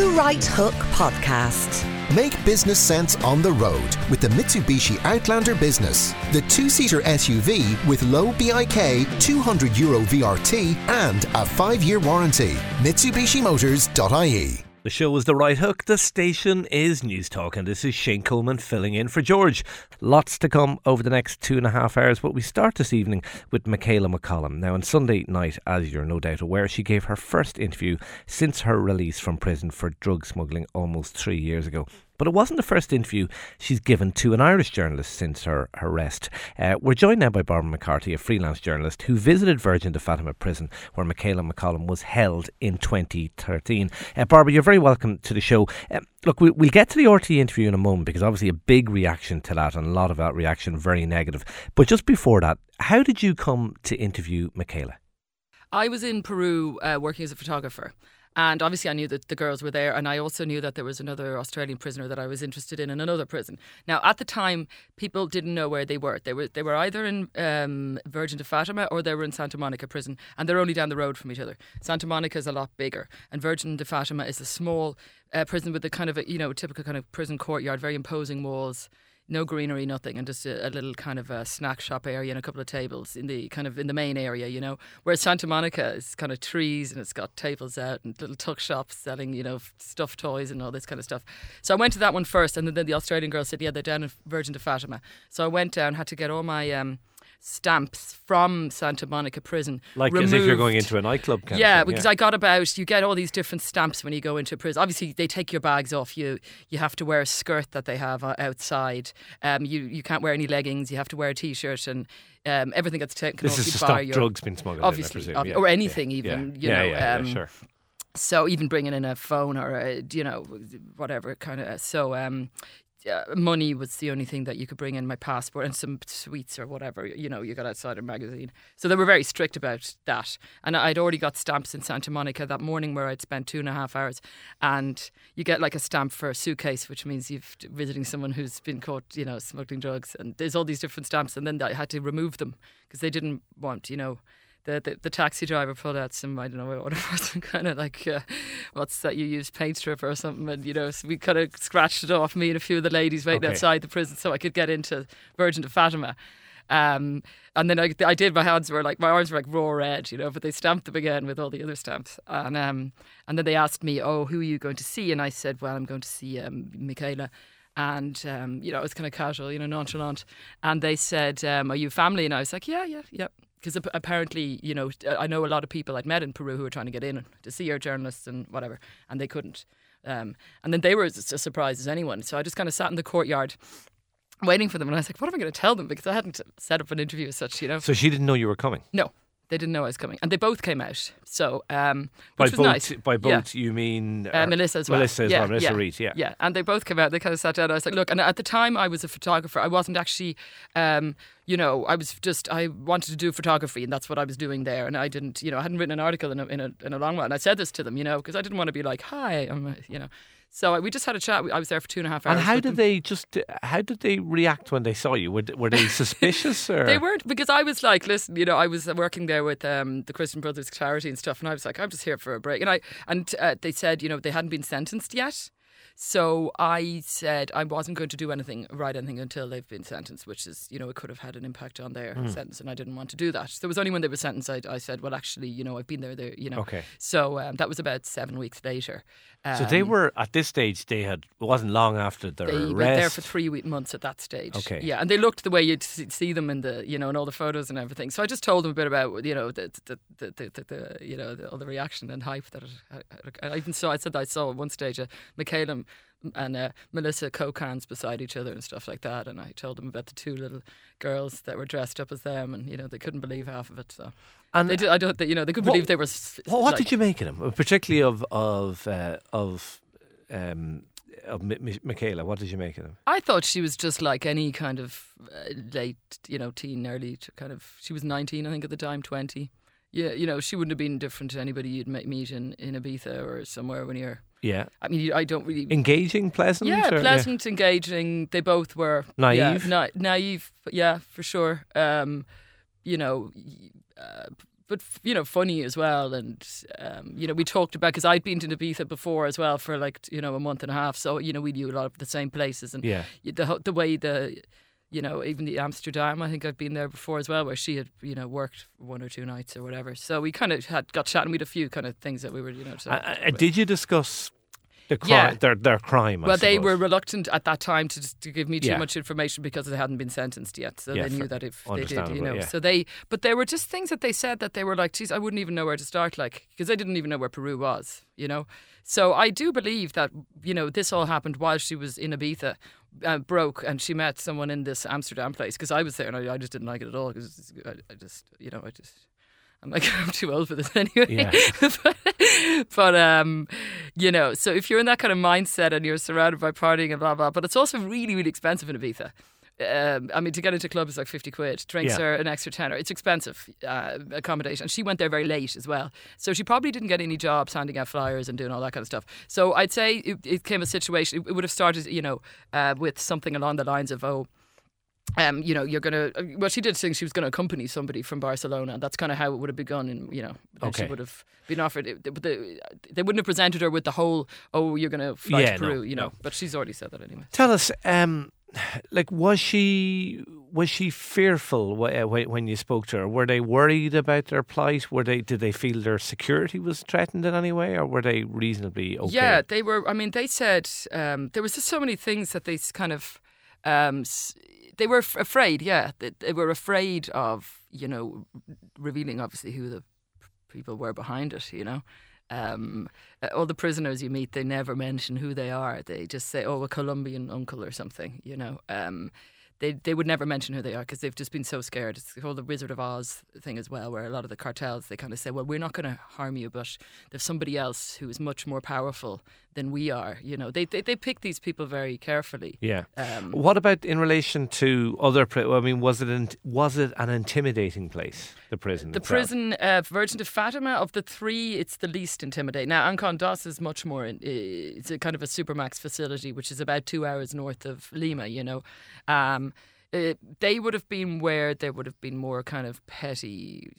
The Right Hook Podcast. Make business sense on the road with the Mitsubishi Outlander Business, the two seater SUV with low BIK, 200 euro VRT, and a five year warranty. MitsubishiMotors.ie. The show is The Right Hook. The station is Newstalk, and this is Shane Coleman filling in for George. Lots to come over the next two and a half hours, but we start this evening with Michaela McCollum. Now, on Sunday night, as you're no doubt aware, she gave her first interview since her release from prison for drug smuggling almost three years ago. But it wasn't the first interview she's given to an Irish journalist since her arrest. Uh, we're joined now by Barbara McCarthy, a freelance journalist who visited Virgen de Fatima prison where Michaela McCollum was held in 2013. Uh, Barbara, you're very welcome to the show. Uh, look, we, we'll get to the RTE interview in a moment because obviously a big reaction to that and a lot of that reaction very negative. But just before that, how did you come to interview Michaela? I was in Peru uh, working as a photographer. And obviously, I knew that the girls were there, and I also knew that there was another Australian prisoner that I was interested in in another prison. Now, at the time, people didn't know where they were. They were they were either in um, Virgen de Fatima or they were in Santa Monica prison, and they're only down the road from each other. Santa Monica is a lot bigger, and Virgen de Fatima is a small uh, prison with a kind of a you know typical kind of prison courtyard, very imposing walls no greenery, nothing, and just a, a, little kind of a snack shop area and a couple of tables in the kind of in the main area, you know. Whereas Santa Monica is kind of trees and it's got tables out and little tuck shops selling, you know, stuffed toys and all this kind of stuff. So I went to that one first, and then the Australian girl said, "Yeah, they're down in Virgen de Fatima." So I went down, had to get all my um, stamps from Santa Monica prison. Like removed. as if you're going into a nightclub. Kind yeah, because I got about you get all these different stamps when you go into a prison. Obviously, they take your bags off you. You have to wear a skirt that they have uh, outside. Um, you you can't wear any leggings. You have to wear a t-shirt and. Um, everything gets taken this off is you to stop your, drugs being smuggled, obviously, in, ob- yeah. or anything yeah. even. Yeah. You yeah, know, yeah, um, yeah, sure. So even bringing in a phone or a, you know whatever kind of so um, uh, money was the only thing that you could bring in my passport and some sweets or whatever you know you got outside a magazine. So they were very strict about that. And I'd already got stamps in Santa Monica that morning where I'd spent two and a half hours. And you get like a stamp for a suitcase which means you've visiting someone who's been caught you know smuggling drugs. And there's all these different stamps and then I had to remove them because they didn't want you know the, the, the taxi driver pulled out some I don't know what it was some kind of like uh, what's that you use paint stripper or something and you know so we kind of scratched it off me and a few of the ladies waiting Okay. outside the prison so I could get into Virgen de Fatima. Um, and then I, I did my hands were like my arms were like raw red you know but they stamped them again with all the other stamps. And um, and then they asked me oh who are you going to see? And I said well I'm going to see um, Michaela. And um, you know it was kind of casual you know nonchalant. And they said um, are you family? And I was like yeah yeah yeah because apparently, you know, I know a lot of people I'd met in Peru who were trying to get in to see our journalists and whatever, and they couldn't. Um, and then they were as as surprised as anyone. So I just kind of sat in the courtyard waiting for them, and I was like, "What am I going to tell them?" Because I hadn't set up an interview as such, you know. So she didn't know you were coming. no, they didn't know I was coming, and they both came out. So um, By which was both, nice. by Yeah. both you mean Uh, Melissa as well. Melissa as yeah, well. Melissa yeah, Reid, yeah. Yeah, and they both came out. They kind of sat down. I was like, look, and at the time I was a photographer. I wasn't actually, um, you know, I was just, I wanted to do photography and that's what I was doing there. And I didn't, you know, I hadn't written an article in a, in a, in a long while. And I said this to them, you know, because I didn't want to be like, hi, I'm, you know. So we just had a chat. I was there for two and a half hours. And how did them. they just? How did they react when they saw you? Were, were they suspicious or? They weren't because I was like, listen, you know, I was working there with um, the Christian Brothers charity and stuff, and I was like, I'm just here for a break. And I and uh, they said, you know, they hadn't been sentenced yet. So I said I wasn't going to do anything, write anything until they've been sentenced, which is, you know, it could have had an impact on their Hmm. sentence, and I didn't want to do that. So it was only when they were sentenced I, I said, well, actually, you know, I've been there, there, you know. Okay. So um, that was about seven weeks later. So they Um, were at this stage. They had. It wasn't long after their arrest. they arrest. were there for three week- months at that stage. Okay. Yeah, and they looked the way you'd see them in the, you know, in all the photos and everything. So I just told them a bit about, you know, the, the, the, the, the, you know, the, all the reaction and hype that it, I, I even saw. I said I saw at one stage a Michaela and uh, Melissa coke hands beside each other and stuff like that. And I told them about the two little girls that were dressed up as them, and you know, they couldn't believe half of it. So And they I don't, think you know, they couldn't What- believe they were. What, what like- did you make of them, particularly of of uh, of um, of Mi- Mi- Michaela? What did you make of them? I thought she was just like any kind of uh, late, you know, teen, early kind of. She was 19, I think, at the time, 20. Yeah, you know, she wouldn't have been different to anybody you'd meet in, in Ibiza or somewhere when you're. Yeah, I mean, I don't really. engaging, pleasant. yeah, or- pleasant, engaging. They both were yeah, Naive? na- naive, yeah, for sure. Um, you know, uh, but you know, funny as well. And um, you know, we talked about because I'd been to Ibiza before as well for like you know a month and a half, so you know we knew a lot of the same places and Yeah. the the way the you know even the Amsterdam. I think I've been there before as well, where she had you know worked one or two nights or whatever. So we kind of had got chatting. We had a few kind of things that we were you know. Uh, did you discuss the cri- Yeah. their their crime? I well, they were reluctant at that time to, to give me too Yeah. much information because they hadn't been sentenced yet. So Yeah, they knew that if they did, you know. So they, but there were just things that they said that they were like, geez, I wouldn't even know where to start, like, because I didn't even know where Peru was, you know. So I do believe that, you know, this all happened while she was in Ibiza, uh, broke, and she met someone in this Amsterdam place because I was there and I, I just didn't like it at all because I, I just, you know, I just. I'm like I'm too old for this anyway. Yeah. but, but um, you know, so if you're in that kind of mindset and you're surrounded by partying and blah blah, but it's also really really expensive in Ibiza. Um, I mean, to get into club is like fifty quid. Drinks Yeah. are an extra tenner. It's expensive uh, accommodation. And she went there very late as well, so she probably didn't get any jobs handing out flyers and doing all that kind of stuff. So I'd say it, it came a situation. It, it would have started, you know, uh, with something along the lines of, oh, um, you know, you're gonna. Well, she did think she was going to accompany somebody from Barcelona. That's kind of how it would have begun, and you know, Okay. she would have been offered. But the, they wouldn't have presented her with the whole, "Oh, you're going to fly Yeah, to no, Peru," you know. no. But she's already said that anyway. Tell us, um, like, was she was she fearful uh, when you spoke to her? Were they worried about their plight? Were they did they feel their security was threatened in any way, or were they reasonably okay? Yeah, they were. I mean, they said um, there was just so many things that they kind of. Um, they were f- afraid. Yeah, they, they were afraid of you know revealing obviously who the people were behind it. You know. Um, uh, all the prisoners you meet, they never mention who they are. They just say, "Oh, a Colombian uncle" or something. You know, um, they they would never mention who they are because they've just been so scared. It's the whole the Wizard of Oz thing as well, where a lot of the cartels they kind of say, "Well, we're not going to harm you, but there's somebody else who is much more powerful than we are." You know, they they, they pick these people very carefully. Yeah. Um, What about in relation to other? Pri- I mean, was it an, was it an intimidating place? The prison. The itself? prison, uh, Virgen de Fatima, of the three, it's the least intimidating. Now, Ancón Dos is much more, in- it's a kind of a supermax facility, which is about two hours north of Lima, you know. Um, uh, they would have been where there would have been more kind of petty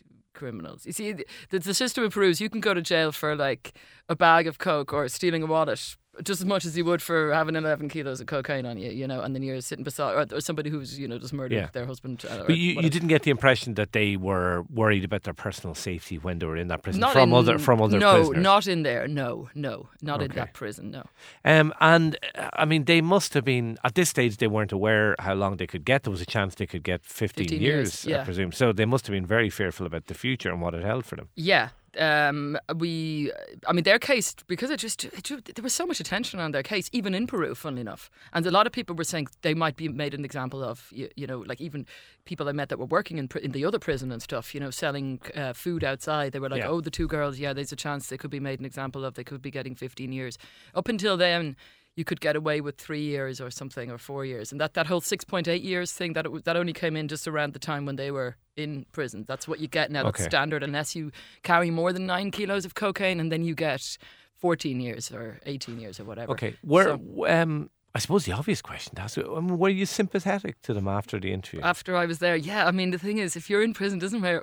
criminals. You see, the, the system in Peru is you can go to jail for like a bag of coke or stealing a wallet just as much as you would for having 11 kilos of cocaine on you, you know, and then you're sitting beside, or, or somebody who's, you know, just murdered Yeah. their husband. uh, But you, you didn't get the impression that they were worried about their personal safety when they were in that prison Not from in- other from other no, prisoners. not in there. No, no, not in that prison. No. Um, and I mean, they must have been at this stage. They weren't aware how long they could get. There was a chance they could get fifteen, 15 years, years, I presume. So they must have been very fearful about the future and what it held for them. Yeah. Um, we, I mean, their case because it just it, ju- there was so much attention on their case, even in Peru, funnily enough, and a lot of people were saying they might be made an example of. You, you know, like even people I met that were working in in the other prison and stuff. You know, selling uh, food outside. They were like, Yeah. oh, the two girls, yeah, there's a chance they could be made an example of. They could be getting 15 years. Up until then. You could get away with three years or something, or four years, and that, that whole six point eight years thing that it, that only came in just around the time when they were in prison. That's what you get now. That's Okay. standard unless you carry more than nine kilos of cocaine, and then you get 14 years or 18 years or whatever. Okay, where So- um, I suppose the obvious question to ask: I mean, were you sympathetic to them after the interview? After I was there, yeah. I mean, the thing is, if you're in prison, doesn't matter.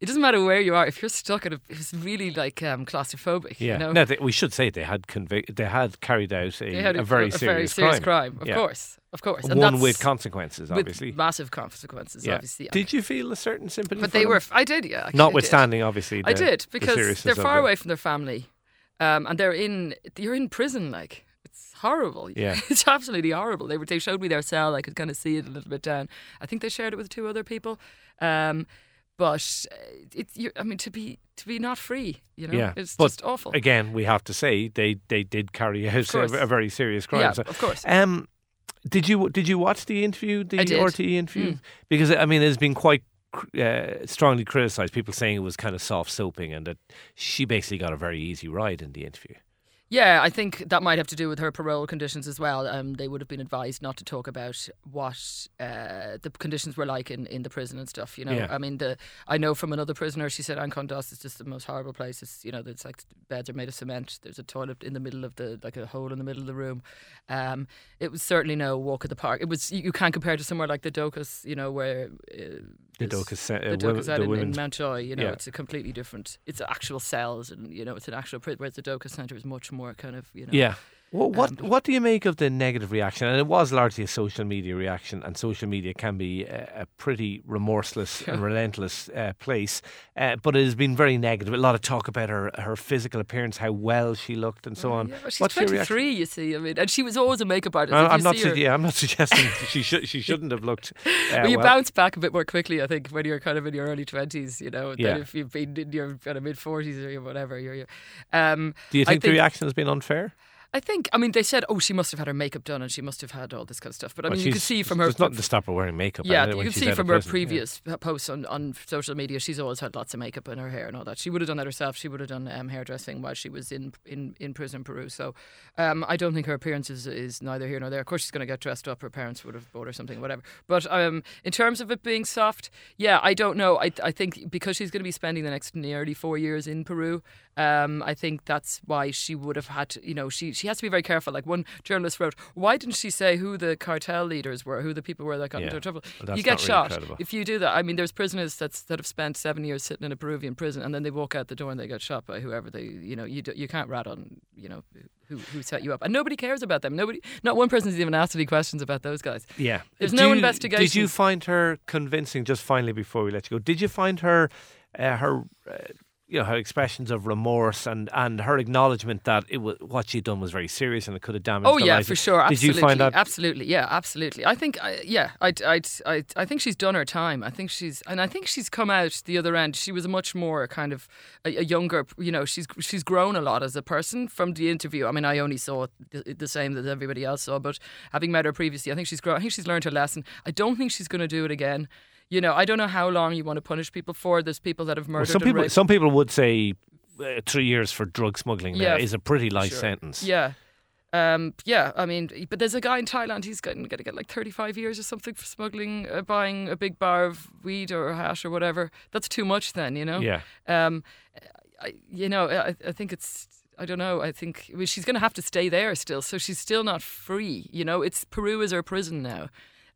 It doesn't matter where you are. If you're stuck at a, it's really like um, claustrophobic. yeah. You know? No, they, we should say they had convic- They had carried out a, had a very a serious, very serious crime. crime. Of Yeah. course, of course. And One with consequences, with obviously. massive consequences. yeah. Obviously, Did you feel a certain sympathy? but they them? were. I did, yeah. I did. notwithstanding, obviously. I the- did the because they're far away from their family, um, and they're in. You're in prison, like horrible. Yeah. it's absolutely horrible. They were. They showed me their cell. I could kind of see it a little bit down. I think they shared it with two other people. Um, but uh, it's. you I mean, to be to be not free, you know, Yeah, it's but just awful. Again, we have to say they, they did carry out a, a very serious crime. yeah, So, of course. um, did you did you watch the interview, the. RTE interview? Mm. Because I mean, it's been quite uh, strongly criticised. People saying it was kind of soft soaping, and that she basically got a very easy ride in the interview. Yeah, I think that might have to do with her parole conditions as well. Um, they would have been advised not to talk about what uh, the conditions were like in, in the prison and stuff. You know, Yeah. I mean, the I know from another prisoner, she said Ancón Dos is just the most horrible place. It's you know, it's like beds are made of cement. There's a toilet in the middle of the like a hole in the middle of the room. Um, it was certainly no walk of the park. It was you, you can't compare to somewhere like the Dóchas, you know, where uh, The Dóchas, uh, the Dóchas out the in, in Mountjoy. You know, Yeah. it's a completely different. It's actual cells, and you know, it's an actual prison. Whereas the Dóchas Centre is much more kind of you know. Yeah. Well, what Um, what do you make of the negative reaction? And it was largely a social media reaction, and social media can be a, a pretty remorseless and relentless uh, place. Uh, but it has been very negative. A lot of talk about her her physical appearance, how well she looked, and so on. Yeah, well, she's What's your 23, you see. I mean, and she was always a makeup artist. I'm not. su- yeah, I'm not suggesting she should. She shouldn't have looked. Uh, well, you well. bounce back a bit more quickly, I think, when you're kind of in your early twenties, you know, Yeah. than if you've been in your kind of mid forties or whatever. You're, you're, um, Do you I think, the reaction has been unfair? I think, I mean, they said, oh, she must have had her makeup done and she must have had all this kind of stuff. But I Well, mean, you can see from her. There's nothing to stop her wearing makeup. Yeah, you can see from her prison. Previous p- posts on, on social media, she's always had lots of makeup in her hair and all that. She would have done that herself. She would have done um, hairdressing while she was in, in, in prison in Peru. So um, I don't think her appearance is, is neither here nor there. Of course, she's going to get dressed up. Her parents would have bought her something, whatever. But um, in terms of it being soft, yeah, I don't know. I, I think because she's going to be spending the next nearly four years in Peru, um, I think that's why she would have had to, you know, she, she has to be very careful. Like one journalist wrote, why didn't she say who the cartel leaders were, who the people were that got Yeah. into trouble? Well, you get really shot credible. if you do that. I mean, there's prisoners that's, that have spent seven years sitting in a Peruvian prison and then they walk out the door and they get shot by whoever they, you know, you do, you can't rat on, you know, who, who set you up. And nobody cares about them. Nobody, not one person's even asked any questions about those guys. Yeah. There's Do no investigation. Did you find her convincing? Just finally, before we let you go, did you find her uh, her uh, you know her expressions of remorse and, and her acknowledgement that it was what she'd done was very serious and it could have damaged. Oh yeah, life for sure. Did Absolutely. you find that? Absolutely. Yeah, absolutely. I think. I, yeah, I, I, I, I think she's done her time. I think she's, and I think she's come out the other end. She was a much more kind of a, a younger. You know, she's she's grown a lot as a person from the interview. I mean, I only saw the, the same that everybody else saw, but having met her previously, I think she's grown. I think she's learned her lesson. I don't think she's going to do it again. You know, I don't know how long you want to punish people for. There's people that have Well, murdered. some people some people would say uh, three years for drug smuggling Yeah, is a pretty light Sure. sentence. Yeah. Um, yeah, I mean, but there's a guy in Thailand. He's going to get like 35 years or something for smuggling, uh, buying a big bar of weed or hash or whatever. That's too much, then, you know. Yeah. Um, I, you know, I, I think it's. I don't know. I think mean, she's going to have to stay there still, so she's still not free. You know, it's Peru is her prison now.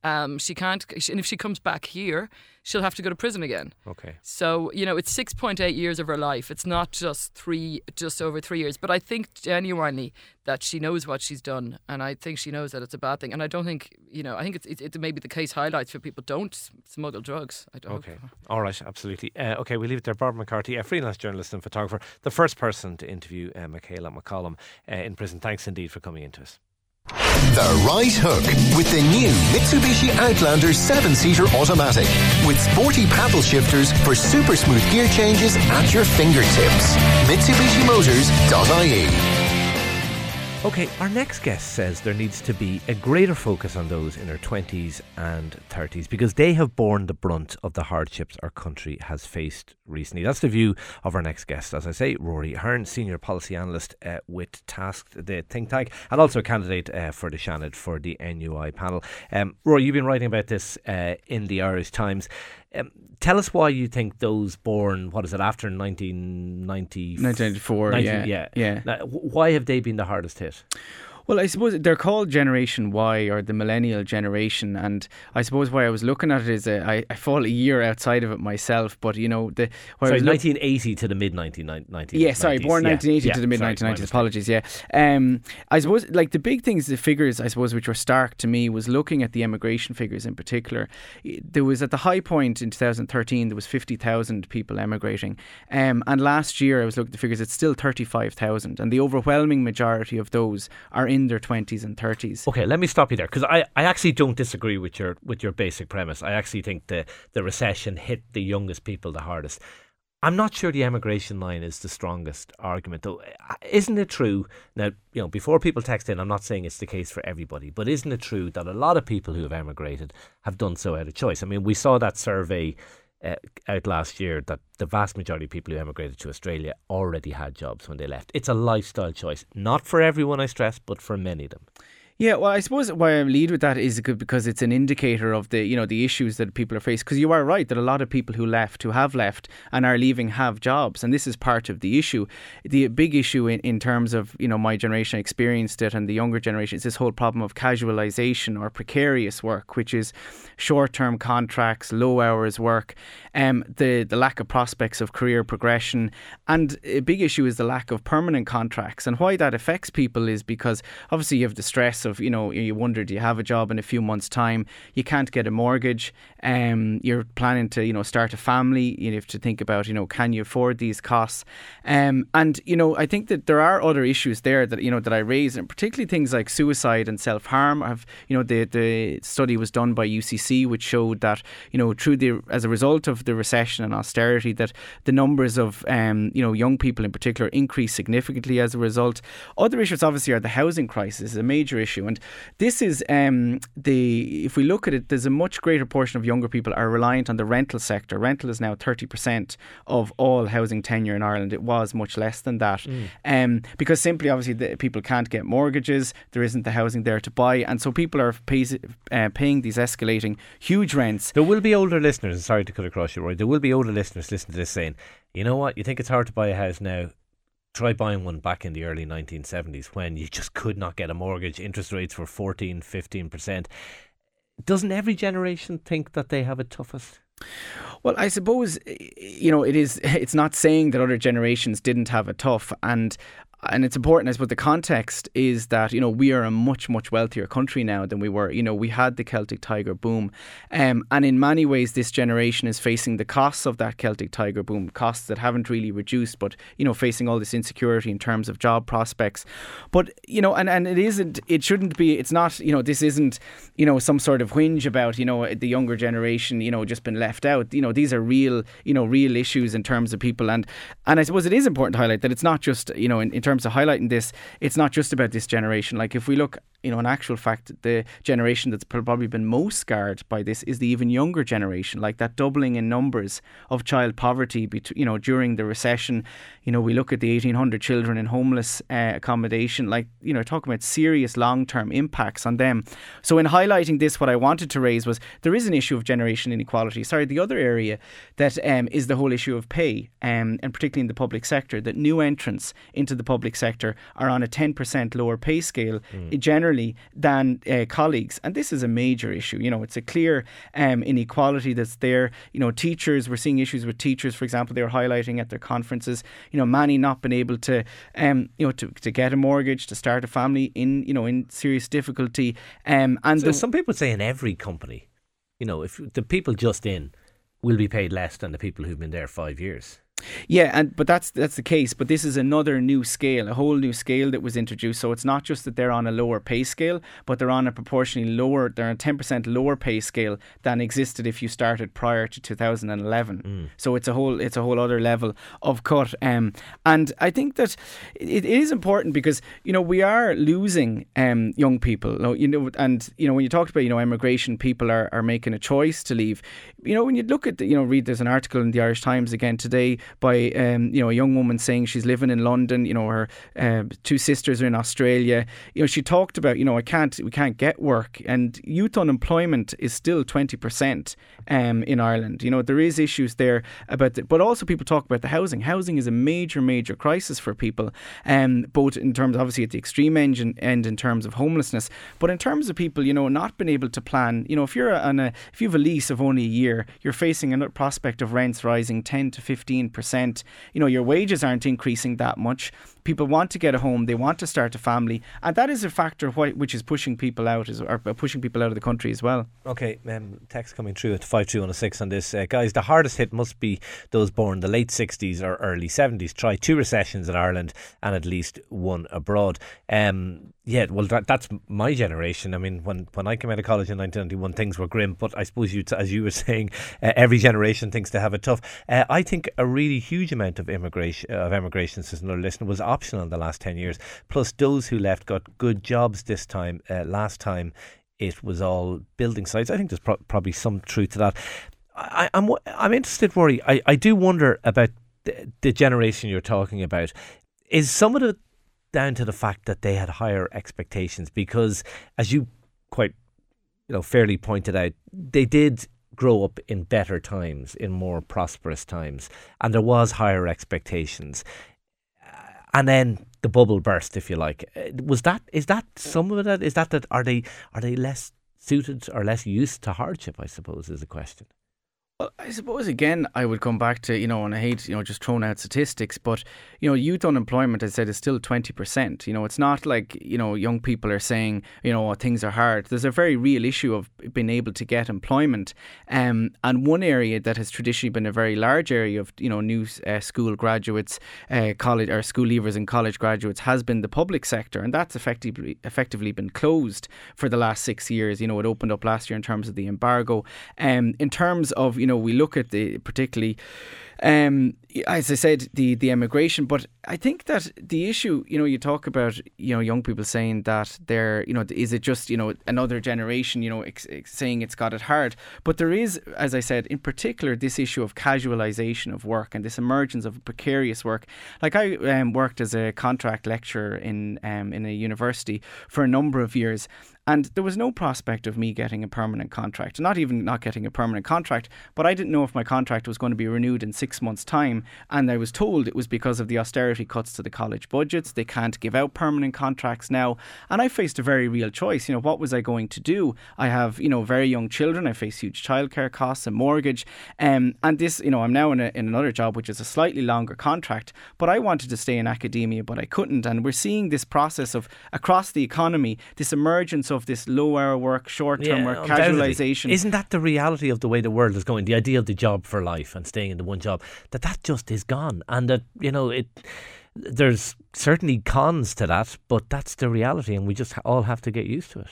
Um, she can't, and if she comes back here, she'll have to go to prison again. Okay. So you know, it's six point eight years of her life. It's not just three, just over three years. But I think genuinely that she knows what she's done, and I think she knows that it's a bad thing. And I don't think you know. I think it's it, it maybe the case highlights for people don't smuggle drugs. I don't. Okay. All right. Absolutely. Uh, okay. We'll leave it there. Barbara McCarthy, a freelance journalist and photographer, the first person to interview uh, Michaela McCollum uh, in prison. Thanks indeed for coming into us. The Right Hook with the new Mitsubishi Outlander 7-seater automatic with sporty paddle shifters for super smooth gear changes at your fingertips. MitsubishiMotors.ie Okay, our next guest says there needs to be a greater focus on those in their 20s and 30s because they have borne the brunt of the hardships our country has faced recently. That's the view of our next guest. As I say, Rory Hearne, Senior Policy Analyst uh, with TASC, the think tank, and also a candidate uh, for the Seanad for the NUI panel. Um, Rory, you've been writing about this uh, in the Irish Times. Um, tell us why you think those born, what is it, after 1990? 1994, 19 yeah, yeah. yeah. Now, why have they been the hardest hit? Well, I suppose they're called Generation Y or the Millennial Generation, and I suppose why I was looking at it is uh, I, I fall a year outside of it myself, but you know the Sorry, was 1980 to the mid 1990s. Yeah, sorry, born 1980 to the mid 1990s. Apologies. Yeah, um, I suppose like the big things, the figures, I suppose, which were stark to me was looking at the emigration figures in particular. There was at the high point in 2013, there was 50,000 people emigrating, um, and last year I was looking at the figures. It's still 35,000, and the overwhelming majority of those are in their 20s and 30s. Okay, let me stop you there because I, I actually don't disagree with your with your basic premise. I actually think the the recession hit the youngest people the hardest. I'm not sure the emigration line is the strongest argument, though. Isn't it true now? You know, before people text in, I'm not saying it's the case for everybody, but isn't it true that a lot of people who have emigrated have done so out of choice? I mean, we saw that survey uh, out last year that the vast majority of people who emigrated to Australia already had jobs when they left. It's a lifestyle choice, not for everyone, I stress, but for many of them. Yeah, well, I suppose why I lead with that is because it's an indicator of the you know the issues that people are facing. Because you are right that a lot of people who left, who have left and are leaving, have jobs, and this is part of the issue. The big issue in, in terms of you know my generation experienced it, and the younger generation is this whole problem of casualisation or precarious work, which is short-term contracts, low hours work, um, the the lack of prospects of career progression, and a big issue is the lack of permanent contracts. And why that affects people is because obviously you have the stress of you know you wonder do you have a job in a few months' time? You can't get a mortgage. Um, you're planning to you know start a family. You have to think about you know can you afford these costs? Um, and you know I think that there are other issues there that you know that I raise, and particularly things like suicide and self harm. I've you know the the study was done by UCC, which showed that you know through the as a result of the recession and austerity, that the numbers of um, you know young people in particular increased significantly as a result. Other issues obviously are the housing crisis, a major issue issue. And this is um, the if we look at it, there's a much greater portion of younger people are reliant on the rental sector. Rental is now 30% of all housing tenure in Ireland. It was much less than that, mm. um, because simply, obviously, the, people can't get mortgages. There isn't the housing there to buy, and so people are pay, uh, paying these escalating huge rents. There will be older listeners. Sorry to cut across you, Roy. There will be older listeners listening to this saying, "You know what? You think it's hard to buy a house now." Try buying one back in the early 1970s when you just could not get a mortgage. Interest rates were 14, 15%. Doesn't every generation think that they have it toughest? Well, I suppose you know it is. It's not saying that other generations didn't have it tough, and and it's important, I suppose, the context is that, you know, we are a much, much wealthier country now than we were. You know, we had the Celtic Tiger boom. Um, and in many ways, this generation is facing the costs of that Celtic Tiger boom, costs that haven't really reduced, but, you know, facing all this insecurity in terms of job prospects. But, you know, and, and it isn't, it shouldn't be, it's not, you know, this isn't, you know, some sort of whinge about, you know, the younger generation, you know, just been left out. You know, these are real, you know, real issues in terms of people. And, and I suppose it is important to highlight that it's not just, you know, in, in terms terms of highlighting this, it's not just about this generation. Like if we look, you know, in actual fact, the generation that's probably been most scarred by this is the even younger generation. Like that doubling in numbers of child poverty, you know, during the recession. You know, we look at the 1,800 children in homeless uh, accommodation. Like you know, talking about serious long-term impacts on them. So in highlighting this, what I wanted to raise was there is an issue of generation inequality. Sorry, the other area that um, is the whole issue of pay, um, and particularly in the public sector, that new entrants into the public public sector are on a 10% lower pay scale mm. generally than uh, colleagues. And this is a major issue. You know, it's a clear um, inequality that's there. You know, teachers, we're seeing issues with teachers, for example, they were highlighting at their conferences, you know, many not been able to, um, you know, to, to get a mortgage, to start a family in, you know, in serious difficulty. Um, and so the, some people say in every company, you know, if the people just in will be paid less than the people who've been there five years. Yeah, and but that's that's the case. But this is another new scale, a whole new scale that was introduced. So it's not just that they're on a lower pay scale, but they're on a proportionally lower, they're on a ten percent lower pay scale than existed if you started prior to 2011. Mm. So it's a whole it's a whole other level of cut. Um, and I think that it is important because you know we are losing um, young people. You know, and you know when you talked about you know immigration, people are, are making a choice to leave. You know when you look at the, you know read there's an article in the Irish Times again today by um, you know a young woman saying she's living in London. You know her uh, two sisters are in Australia. You know she talked about you know I can't we can't get work and youth unemployment is still twenty percent um, in Ireland. You know there is issues there about the, but also people talk about the housing. Housing is a major major crisis for people, um, both in terms obviously at the extreme end, end in terms of homelessness, but in terms of people you know not being able to plan. You know if you're on a if you have a lease of only a year, you're facing a prospect of rents rising ten to fifteen percent. You know, your wages aren't increasing that much. People want to get a home, they want to start a family, and that is a factor which is pushing people out, or pushing people out of the country as well. Okay, um, text coming through at five two one six on this, uh, guys. The hardest hit must be those born the late sixties or early seventies. Try two recessions in Ireland and at least one abroad. Um, yeah, well, that, that's my generation. I mean, when, when I came out of college in 1991, things were grim. But I suppose you, as you were saying, uh, every generation thinks they have it tough. Uh, I think a really huge amount of immigration of immigration, says another listener, was optional in the last 10 years. Plus, those who left got good jobs this time. Uh, last time, it was all building sites. I think there's pro- probably some truth to that. I, am I'm, I'm interested, Rory. I, I do wonder about the, the generation you're talking about. Is some of it down to the fact that they had higher expectations? Because, as you quite you know fairly pointed out, they did grow up in better times, in more prosperous times, and there was higher expectations. And then the bubble burst, if you like. Uh, was that is that some of it? Is that that are they are they less suited or less used to hardship? I suppose is the question. Well, I suppose again, I would come back to you know, and I hate you know just throwing out statistics, but you know, youth unemployment, I said, is still twenty percent. You know, it's not like you know young people are saying you know things are hard. There's a very real issue of being able to get employment, um, and one area that has traditionally been a very large area of you know new uh, school graduates, uh, college or school leavers and college graduates has been the public sector, and that's effectively effectively been closed for the last six years. You know, it opened up last year in terms of the embargo. Um, in terms of you know, we look at the particularly um, as I said, the the emigration. But I think that the issue, you know, you talk about, you know, young people saying that they're, you know, is it just, you know, another generation, you know, ex- ex- saying it's got it hard. But there is, as I said, in particular, this issue of casualisation of work and this emergence of precarious work. Like I um, worked as a contract lecturer in um, in a university for a number of years, and there was no prospect of me getting a permanent contract, not even not getting a permanent contract, but I didn't know if my contract was going to be renewed in six months' time. And I was told it was because of the austerity cuts to the college budgets. They can't give out permanent contracts now. And I faced a very real choice. You know, what was I going to do? I have, you know, very young children. I face huge childcare costs and mortgage. Um, and this, you know, I'm now in, a, in another job, which is a slightly longer contract, but I wanted to stay in academia, but I couldn't. And we're seeing this process of across the economy, this emergence of of this low hour work, short term yeah, work, casualisation. Isn't that the reality of the way the world is going? The idea of the job for life and staying in the one job, that that just is gone. And that, you know, it there's certainly cons to that, but that's the reality, and we just all have to get used to it.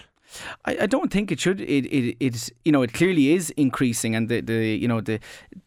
I, I don't think it should. It, it it's you know it clearly is increasing, and the, the you know the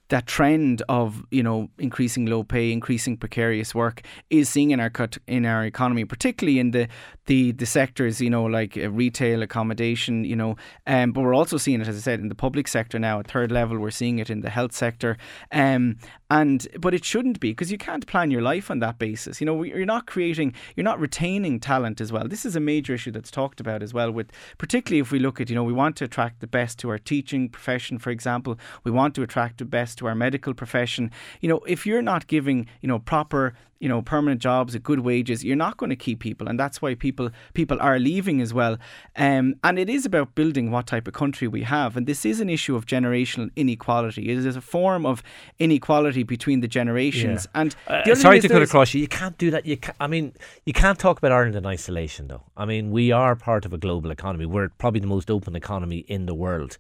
that trend of you know increasing low pay, increasing precarious work is seeing in our cut in our economy, particularly in the the, the sectors you know like uh, retail, accommodation, you know, um, but we're also seeing it as I said in the public sector now at third level. We're seeing it in the health sector, um, and but it shouldn't be because you can't plan your life on that basis. You know, you're not creating, you're not retaining talent as well. This is a major issue that's talked about as well. With particularly if we look at you know we want to attract the best to our teaching profession, for example, we want to attract the best to our medical profession. You know, if you're not giving, you know, proper you know permanent jobs at good wages you're not going to keep people and that's why people people are leaving as well. Um, and it is about building what type of country we have and this is an issue of generational inequality. It is a form of inequality between the generations yeah. and uh, sorry to cut across you. You can't do that. You can, I mean you can't talk about Ireland in isolation though. I mean we are part of a global economy. We're probably the most open economy in the world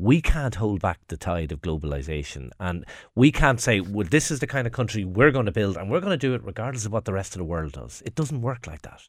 we can't hold back the tide of globalization. And we can't say, well, this is the kind of country we're going to build and we're going to do it regardless of what the rest of the world does. It doesn't work like that.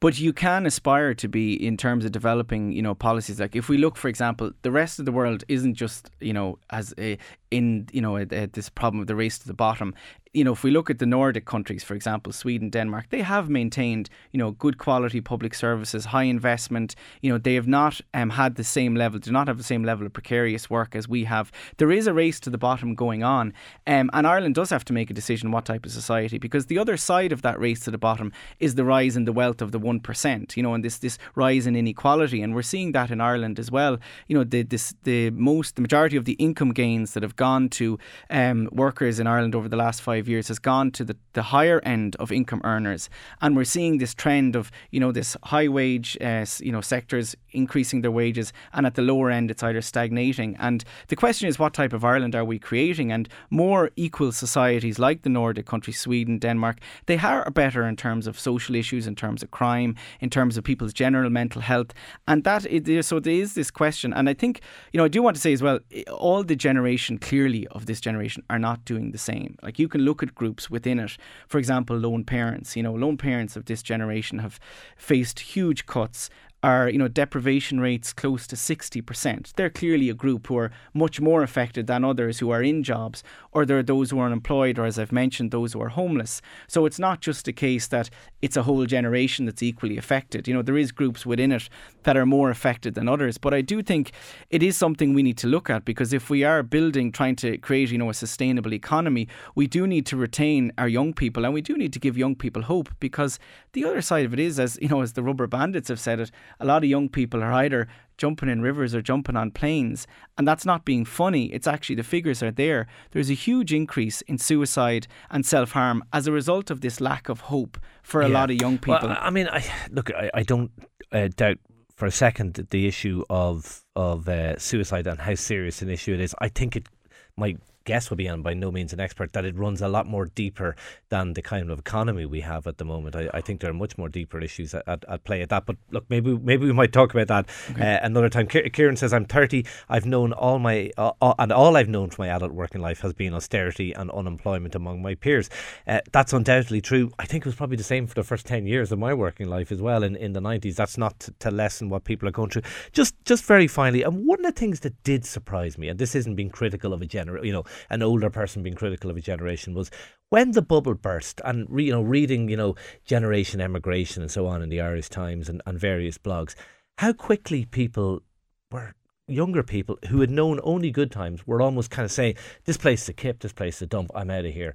But you can aspire to be in terms of developing, you know, policies. Like if we look, for example, the rest of the world isn't just, you know, as a, in, you know, this problem of the race to the bottom you know, if we look at the Nordic countries, for example, Sweden, Denmark, they have maintained, you know, good quality public services, high investment. You know, they have not um, had the same level, do not have the same level of precarious work as we have. There is a race to the bottom going on, um, and Ireland does have to make a decision what type of society, because the other side of that race to the bottom is the rise in the wealth of the one percent. You know, and this this rise in inequality, and we're seeing that in Ireland as well. You know, the this the most the majority of the income gains that have gone to um, workers in Ireland over the last five years has gone to the, the higher end of income earners, and we're seeing this trend of you know this high wage uh, you know sectors increasing their wages, and at the lower end it's either stagnating. And the question is, what type of Ireland are we creating? And more equal societies like the Nordic countries, Sweden, Denmark, they are better in terms of social issues, in terms of crime, in terms of people's general mental health, and that is, so there is this question. And I think you know I do want to say as well, all the generation clearly of this generation are not doing the same. Like you can look at groups within it. For example, lone parents. You know, lone parents of this generation have faced huge cuts are, you know, deprivation rates close to 60%. They're clearly a group who are much more affected than others who are in jobs, or there are those who are unemployed, or as I've mentioned, those who are homeless. So it's not just a case that it's a whole generation that's equally affected. You know, there is groups within it that are more affected than others. But I do think it is something we need to look at because if we are building, trying to create, you know, a sustainable economy, we do need to retain our young people and we do need to give young people hope because the other side of it is, as you know, as the Rubberbandits have said it, a lot of young people are either jumping in rivers or jumping on planes. And that's not being funny. It's actually the figures are there. There's a huge increase in suicide and self harm as a result of this lack of hope for a yeah. lot of young people. Well, I mean, I look, I, I don't uh, doubt for a second the issue of of uh, suicide and how serious an issue it is. I think it might guess would be, and by no means an expert, that it runs a lot more deeper than the kind of economy we have at the moment. I, I think there are much more deeper issues at, at, at, play at that. But look, maybe maybe we might talk about that okay. uh, another time. Kieran says, "I'm 30. I've known all my uh, uh, and all I've known from my adult working life has been austerity and unemployment among my peers. Uh, that's undoubtedly true. I think it was probably the same for the first 10 years of my working life as well in, in the 90s. That's not to, to lessen what people are going through. Just just very finally, and one of the things that did surprise me, and this isn't being critical of a general, you know, an older person being critical of a generation was when the bubble burst and re, you know reading you know generation emigration and so on in the Irish Times and, and various blogs how quickly people were younger people who had known only good times were almost kind of saying this place is a kip this place is a dump I'm out of here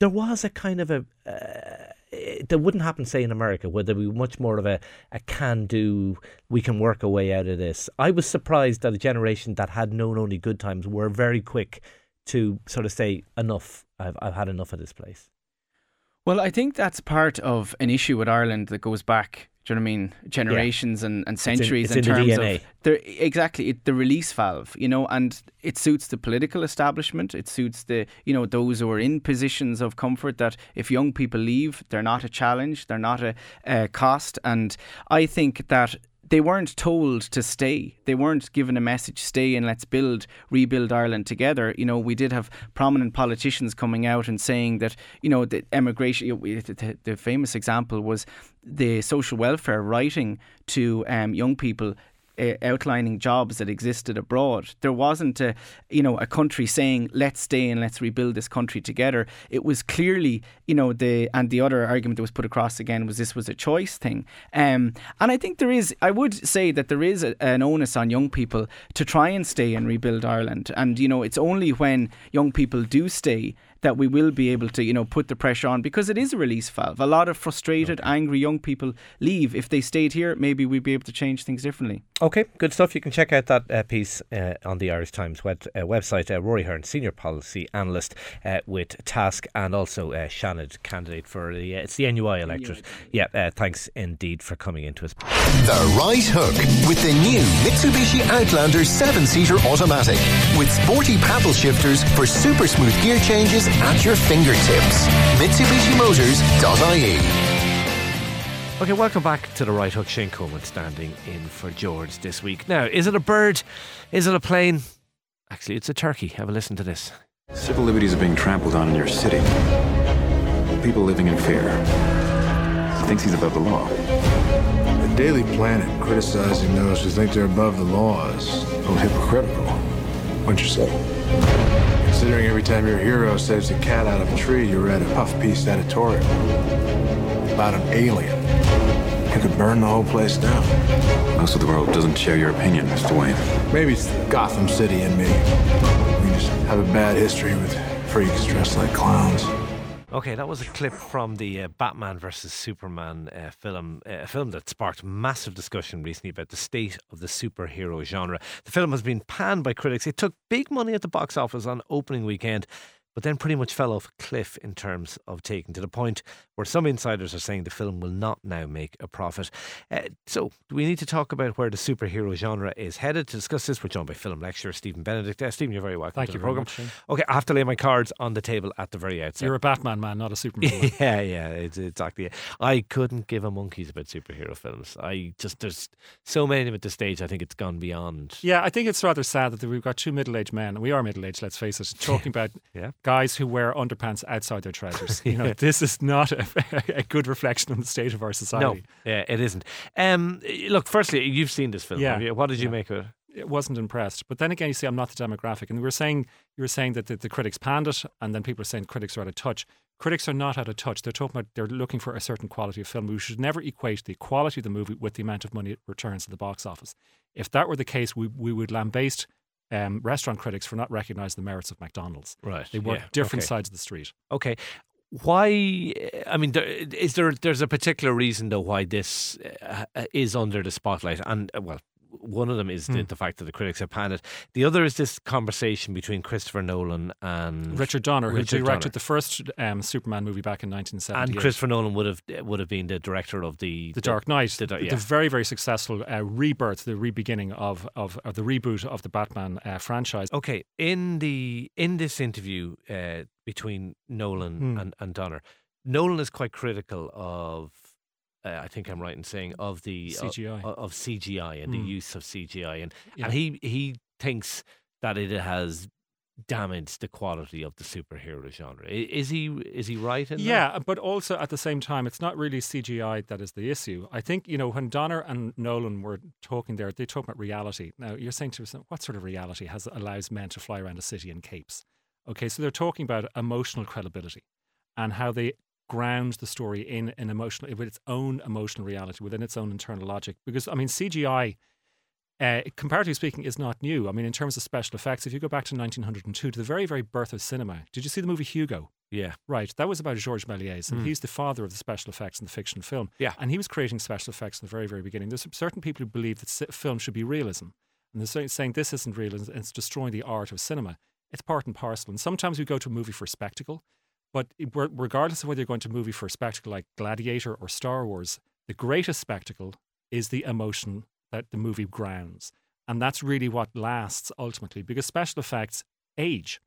there was a kind of a uh, that wouldn't happen, say, in America, where there would be much more of a, a can do, we can work a way out of this. I was surprised that a generation that had known only good times were very quick to sort of say enough. I've I've had enough of this place. Well, I think that's part of an issue with Ireland that goes back. Do you know what I mean? Generations yeah. and, and centuries in, in, terms the of the, exactly it, the release valve. You know, and it suits the political establishment. It suits the you know those who are in positions of comfort. That if young people leave, they're not a challenge. They're not a, a cost. And I think that they weren't told to stay. They weren't given a message, stay and let's build, rebuild Ireland together. You know, we did have prominent politicians coming out and saying that, you know, the emigration, the, famous example was the social welfare writing to um, young people uh, outlining jobs that existed abroad. There wasn't a, you know, a country saying let's stay and let's rebuild this country together. It was clearly, you know, the and the other argument that was put across again was this was a choice thing. Um, and I think there is, I would say that there is a, an onus on young people to try and stay and rebuild Ireland. And you know, it's only when young people do stay that we will be able to, you know, put the pressure on because it is a release valve. A lot of frustrated, okay. angry young people leave. If they stayed here, maybe we'd be able to change things differently. Okay, good stuff. You can check out that uh, piece uh, on the Irish Times web, uh, website. Uh, Rory Hearne, senior policy analyst uh, with TASC, and also uh, Seanad, candidate for the it's the NUI electorate. Yeah, uh, thanks indeed for coming into us. The right hook with the new Mitsubishi Outlander seven-seater automatic with sporty paddle shifters for super smooth gear changes at your fingertips. MitsubishiMotors.ie. Okay, welcome back to the right hook. Shane Coleman standing in for George this week. Now, is it a bird? Is it a plane? Actually, it's a turkey. Have a listen to this. Civil liberties are being trampled on in your city. People living in fear. He thinks he's above the law. The Daily Planet criticizing those who think they're above the law is a oh, little hypocritical. What'd you say? Considering every time your hero saves a cat out of a tree, you read a puff piece editorial about an alien who could burn the whole place down. Most of the world doesn't share your opinion, Mr. Wayne. Maybe it's Gotham City and me. We just have a bad history with freaks dressed like clowns. Okay, that was a clip from the uh, Batman versus Superman uh, film, uh, a film that sparked massive discussion recently about the state of the superhero genre. The film has been panned by critics. It took big money at the box office on opening weekend, but then pretty much fell off a cliff in terms of taking to the point where some insiders are saying the film will not now make a profit. Uh, so, we need to talk about where the superhero genre is headed. To discuss this, we're joined by film lecturer Stephen Benedict. Uh, Stephen, you're very welcome Thank to you the program. Much, okay, I have to lay my cards on the table at the very outset. You're a Batman man, not a Superman. yeah, yeah, it's exactly it. I couldn't give a monkeys about superhero films. I just there's so many of them at this stage. I think it's gone beyond. Yeah, I think it's rather sad that we've got two middle-aged men. We are middle-aged, let's face it, talking about yeah guys who wear underpants outside their trousers. You know, this is not a, a, good reflection of the state of our society. No, yeah, it isn't. Um, look, firstly, you've seen this film. Yeah. What did you yeah. make of it? It wasn't impressed. But then again, you see, I'm not the demographic. And we were saying, you were saying that the, the critics panned it, and then people are saying critics are out of touch. Critics are not out of touch. They're talking about they're looking for a certain quality of film. We should never equate the quality of the movie with the amount of money it returns to the box office. If that were the case, we, we would lambaste um, restaurant critics for not recognizing the merits of McDonald's. Right. They work yeah, different okay. sides of the street. Okay. Why? I mean, there, is there? There's a particular reason though why this uh, is under the spotlight, and uh, well, one of them is the, Hmm. the fact that the critics have panned it. The other is this conversation between Christopher Nolan and Richard Donner, Richard who directed Donner. the first um, Superman movie back in 1970. and Christopher Nolan would have would have been the director of the The Dark Knight, the the, yeah. very, very successful uh, rebirth, the rebeginning of, of, of the reboot of the Batman uh, franchise. Okay, in the in this interview uh, between Nolan Hmm. and, and Donner, Nolan is quite critical of. Uh, I think I'm right in saying of the CGI. of, of CGI and the Hmm. use of CGI, and Yeah. and he he thinks that it has damaged the quality of the superhero genre. Is he is he right in that? Yeah, but also at the same time, it's not really CGI that is the issue. I think, you know, when Donner and Nolan were talking there, they talk about reality. Now, you're saying to yourself, what sort of reality has allows men to fly around a city in capes? Okay, so they're talking about emotional credibility and how they ground the story in an emotional, with its own emotional reality, within its own internal logic. Because, I mean, CGI uh, comparatively speaking, is not new. I mean, in terms of special effects, if you go back to 1902, to the very, very birth of cinema, did you see the movie Hugo? yeah, Right, that was about Georges Méliès, and Mm. he's the father of the special effects in the fiction film. Yeah. and he was creating special effects in the very, very beginning. There's certain people who believe that film should be realism, and they're saying- saying this isn't realism; it's destroying the art of cinema. It's part and parcel. And sometimes we go to a movie for spectacle, but regardless of whether you're going to a movie for a spectacle like Gladiator or Star Wars, the greatest spectacle is the emotion that the movie grounds, and that's really what lasts ultimately. Because special effects age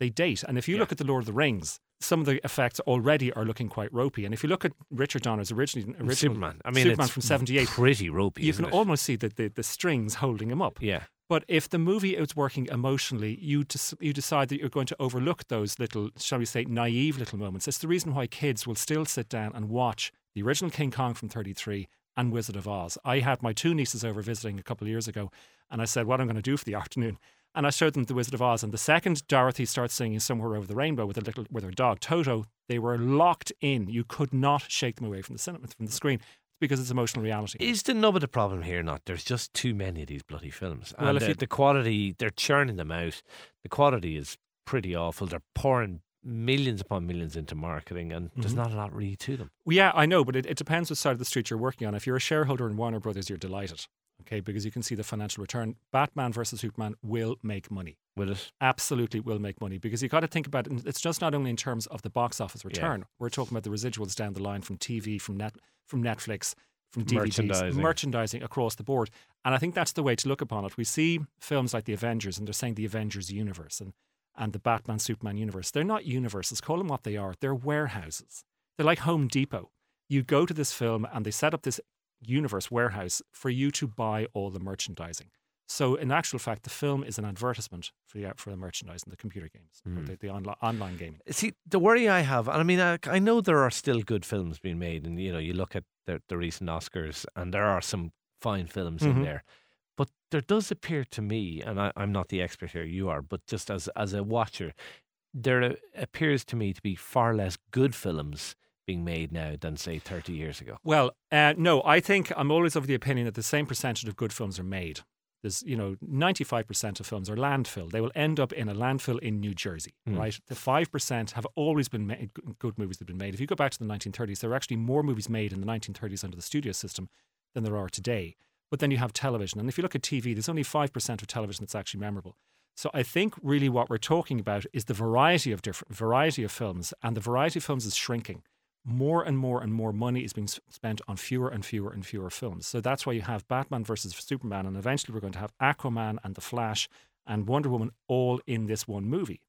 they date. And if you Yeah. look at the Lord of the Rings, some of the effects already are looking quite ropey. And if you look at Richard Donner's originally original Superman. I mean, Superman from '78, pretty ropey. you can it? almost see the, the the strings holding him up. yeah. But if the movie is working emotionally, you des- you decide that you're going to overlook those little, shall we say, naive little moments. It's the reason why kids will still sit down and watch the original King Kong from '33 and Wizard of Oz. I had my two nieces over visiting a couple of years ago, and I said, "What I'm going to do for the afternoon." And I showed them the Wizard of Oz. And the second Dorothy starts singing "Somewhere Over the Rainbow" with a little with her dog Toto, they were locked in. You could not shake them away from the cinema from the screen because it's emotional reality. Is the nub of the problem here not? There's just too many of these bloody films. Well, and if the, you- the quality, they're churning them out. The quality is pretty awful. They're pouring millions upon millions into marketing, and there's Mhm. not a lot really to them. Well, yeah, I know, but it, it depends which side of the street you're working on. If you're a shareholder in Warner Brothers, you're delighted, okay, because you can see the financial return. Batman versus Superman will make money. Will it? Absolutely will make money because you've got to think about it. It's just not only in terms of the box office return. We're talking about the residuals down the line from TV, from net, from Netflix, from DVDs, Merchandising. merchandising across the board. And I think that's the way to look upon it. We see films like the Avengers, and they're saying the Avengers universe and and the Batman Superman universe. They're not universes. Call them what they are. They're warehouses. They're like Home Depot. You go to this film and they set up this universe warehouse for you to buy all the merchandising. So, in actual fact, the film is an advertisement for the for the merchandising, the computer games, Mm. the, the onli- online gaming. See, the worry I have, and I mean, I, I know there are still good films being made, and you know, you look at the, the recent Oscars, and there are some fine films in Mhm. there. But there does appear to me, and I, I'm not the expert here, you are, but just as as a watcher, there uh, appears to me to be far less good films being made now than say 30 years ago. Well, uh, no, I think I'm always of the opinion that the same percentage of good films are made. There's, you know, 95% of films are landfill. They will end up in a landfill in New Jersey, Hmm. right? The 5% have always been made, good movies that have been made. If you go back to the 1930s, there were actually more movies made in the 1930s under the studio system than there are today. But then you have television. And if you look at TV, there's only 5% of television that's actually memorable. So I think really what we're talking about is the variety of different variety of films, and the variety of films is shrinking. More and more and more money is being spent on fewer and fewer and fewer films. So that's why you have Batman versus Superman, and eventually we're going to have Aquaman and The Flash and Wonder Woman all in this one movie.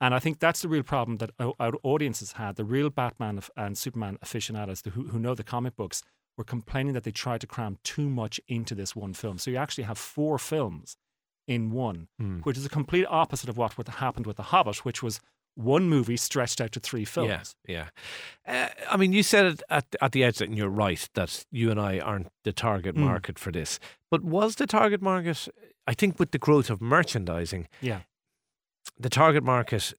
And I think that's the real problem that our audiences had. The real Batman and Superman aficionados who, who know the comic books were complaining that they tried to cram too much into this one film. So you actually have four films in one, Hmm. which is a complete opposite of what happened with The Hobbit, which was one movie stretched out to three films. Yeah, yeah. Uh, I mean, you said it at at the outset, and you're right that you and I aren't the target Mm. market for this. But was the target market? I think with the growth of merchandising, Yeah. the target market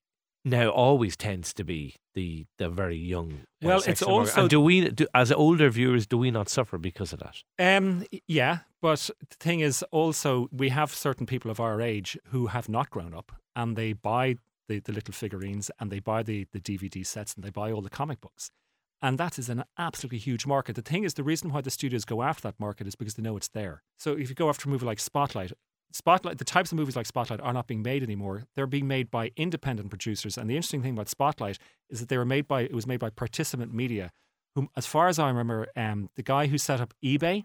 now always tends to be the the very young. uh, Well, it's also- And do we, do, as older viewers, do we not suffer because of that? Um, yeah, but the thing is also we have certain people of our age who have not grown up and they buy the, the little figurines and they buy the, the DVD sets and they buy all the comic books. And that is an absolutely huge market. The thing is, the reason why the studios go after that market is because they know it's there. So if you go after a movie like Spotlight, Spotlight, the types of movies like Spotlight are not being made anymore. They're being made by independent producers. And the interesting thing about Spotlight is that they were made by it was made by Participant Media, whom, as far as I remember, um, the guy who set up eBay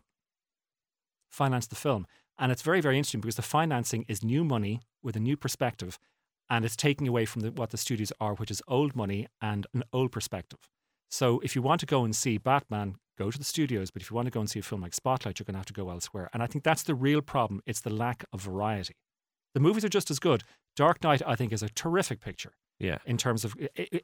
financed the film. And it's very, very interesting because the financing is new money with a new perspective, and it's taking away from the, what the studios are, which is old money and an old perspective. So if you want to go and see Batman, go to the studios. But if you want to go and see a film like Spotlight, you're going to have to go elsewhere. And I think that's the real problem. It's the lack of variety. The movies are just as good. Dark Knight, I think, is a terrific picture Yeah. in terms of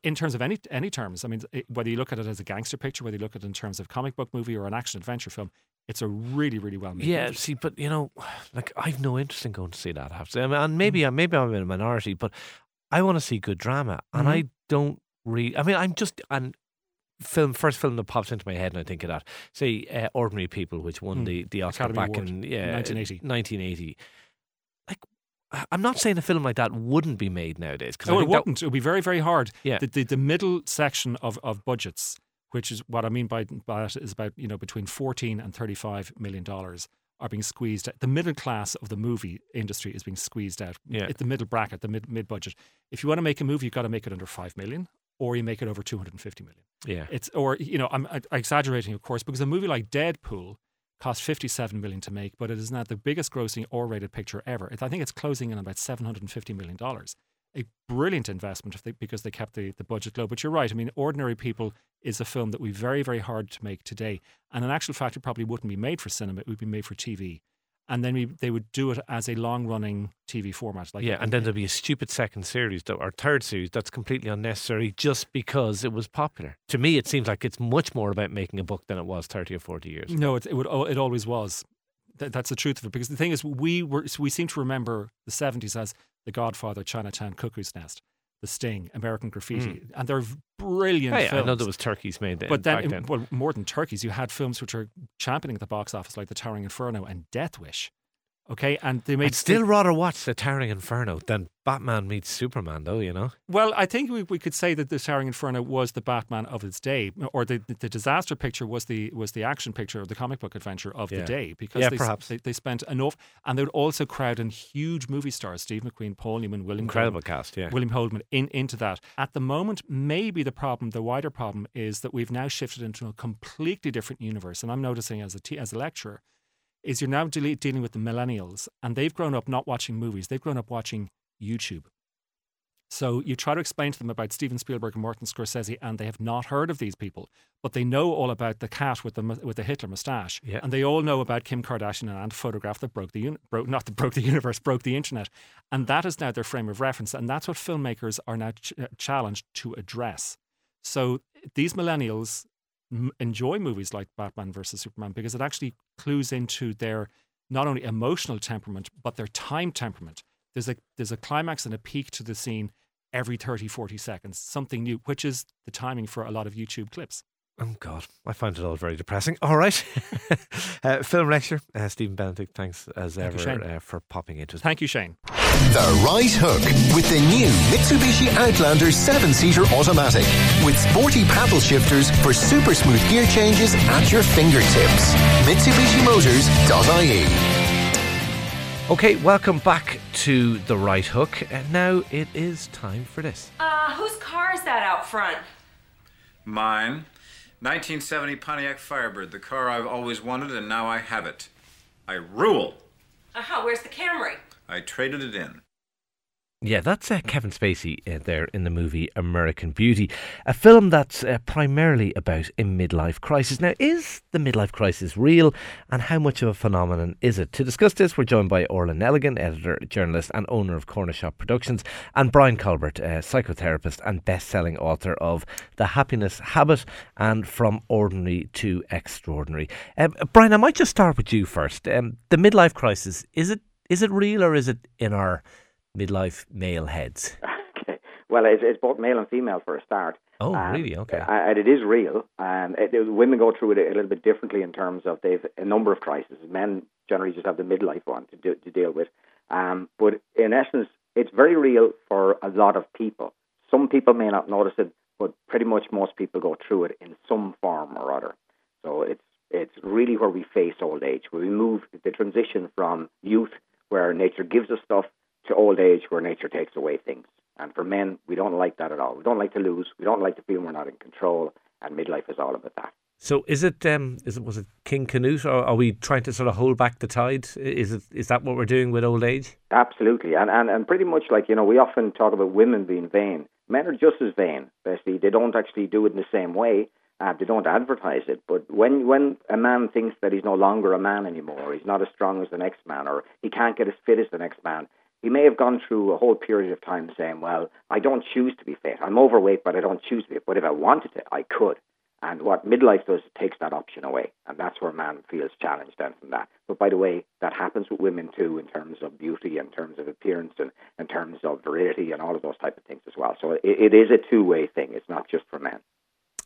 in terms of any any terms. I mean, whether you look at it as a gangster picture, whether you look at it in terms of comic book movie or an action adventure film, it's a really really well made. Yeah, movie. see, but you know, like I've no interest in going to see that. I have to say, I mean, and maybe I'm maybe I'm in a minority, but I want to see good drama, and Mhm. I don't read. I mean, I'm just and film first film that pops into my head, and I think of that. Say, uh, Ordinary People, which won Hmm. the the Oscar Academy back Award, in yeah 1980. 1980. I'm not saying a film like that wouldn't be made nowadays. Oh, it wouldn't. It would be very, very hard. Yeah. The, the, the middle section of, of budgets, which is what I mean by, by that, is about you know between fourteen and thirty five million dollars are being squeezed. The middle class of the movie industry is being squeezed out. Yeah. At the middle bracket, the mid mid budget. If you want to make a movie, you've got to make it under five million, or you make it over two hundred and fifty million. yeah, It's or you know I'm, I'm exaggerating, of course, because a movie like Deadpool cost 57 million to make, but it is now the biggest grossing R-rated picture ever. I think it's closing in about 750 million dollars. A brilliant investment they, because they kept the, the budget low. But you're right. I mean, Ordinary People is a film that we very, very hard to make today. And in actual fact, it probably wouldn't be made for cinema. It would be made for TV. And then we, they would do it as a long-running TV format. Like yeah, and then there'd be a stupid second series that, or third series that's completely unnecessary just because it was popular. To me, it seems like it's much more about making a book than it was 30 or 40 years. ago. No, it, it would. al- It always was. Th- that's the truth of it. Because the thing is, we were we seem to remember the seventies as The Godfather, Chinatown, Cuckoo's Nest, The Sting, American Graffiti, hmm. and they're brilliant Hey, films. I know there was turkeys made then. but then, then. well, more than turkeys, you had films which are championing at the box office, like The Towering Inferno and Death Wish. Okay, and they made I'd still rather watch The Towering Inferno than Batman meets Superman, though, you know? Well, I think we, we could say that the Towering Inferno was the Batman of its day, or the, the disaster picture was the was the action picture of the comic book adventure of Yeah. the day because Yeah, they, perhaps. they, they spent enough, and they would also crowd in huge movie stars: Steve McQueen, Paul Newman, William Incredible Goldman, cast, yeah. William Holden in, into that. At the moment, maybe the problem, the wider problem, is that we've now shifted into a completely different universe. And I'm noticing as a te- as a lecturer, is you're now de- dealing with the millennials, and they've grown up not watching movies; they've grown up watching YouTube. So you try to explain to them about Steven Spielberg and Martin Scorsese, and they have not heard of these people, but they know all about the cat with the with the Hitler mustache, Yeah. and they all know about Kim Kardashian and a photograph that broke the uni- broke not that broke the universe, broke the internet, and that is now their frame of reference, and that's what filmmakers are now ch- challenged to address. So these millennials m- enjoy movies like Batman versus Superman because it actually clues into their not only emotional temperament but their time temperament. There's a there's a climax and a peak to the scene every 30 40 seconds, something new, which is the timing for a lot of YouTube clips. Oh, God. I find it all very depressing. All right. uh, film lecture. Uh, Stephen Benedict, thanks as Thank you, ever uh, for popping into. Thank you, Shane. The Right Hook with the new Mitsubishi Outlander 7-seater automatic with sporty paddle shifters for super smooth gear changes at your fingertips. MitsubishiMotors.ie Okay, welcome back to The Right Hook. And now it is time for this. Uh, whose car is that out front? Mine. 1970 Pontiac Firebird, the car I've always wanted, and now I have it. I rule. Uh huh, where's the Camry? I traded it in. Yeah, that's uh, Kevin Spacey uh, there in the movie American Beauty, a film that's uh, primarily about a midlife crisis. Now, is the midlife crisis real and how much of a phenomenon is it? To discuss this, we're joined by Orla Neligan, editor, journalist, and owner of Corner Shop Productions, and Brian Colbert, uh, psychotherapist and best selling author of The Happiness Habit and From Ordinary to Extraordinary. Um, Brian, I might just start with you first. Um, the midlife crisis, is it is it real or is it in our midlife male heads? Okay. Well, it's, it's both male and female for a start. Oh, um, really? Okay. And it is real. Um, it, it, women go through it a little bit differently in terms of they've a number of crises. Men generally just have the midlife one to, do, to deal with. Um, but in essence, it's very real for a lot of people. Some people may not notice it, but pretty much most people go through it in some form or other. So it's it's really where we face old age, where we move the transition from youth, where nature gives us stuff, to old age where nature takes away things. And for men, we don't like that at all. We don't like to lose. We don't like to feel we're not in control. And midlife is all about that. So is it um is it was it King Canute or are we trying to sort of hold back the tide? Is it is that what we're doing with old age? Absolutely. And and, and pretty much like, you know, we often talk about women being vain. Men are just as vain. Basically, they don't actually do it in the same way. Uh, they don't advertise it. But when when a man thinks that he's no longer a man anymore, he's not as strong as the next man, or he can't get as fit as the next man, he may have gone through a whole period of time saying, well, I don't choose to be fit. I'm overweight, but I don't choose to be. But if I wanted to, I could. And what midlife does, it takes that option away. And that's where man feels challenged then from that. But by the way, that happens with women too in terms of beauty, in terms of appearance, and in terms of virility and all of those type of things as well. So it, it is a two-way thing. It's not just for men.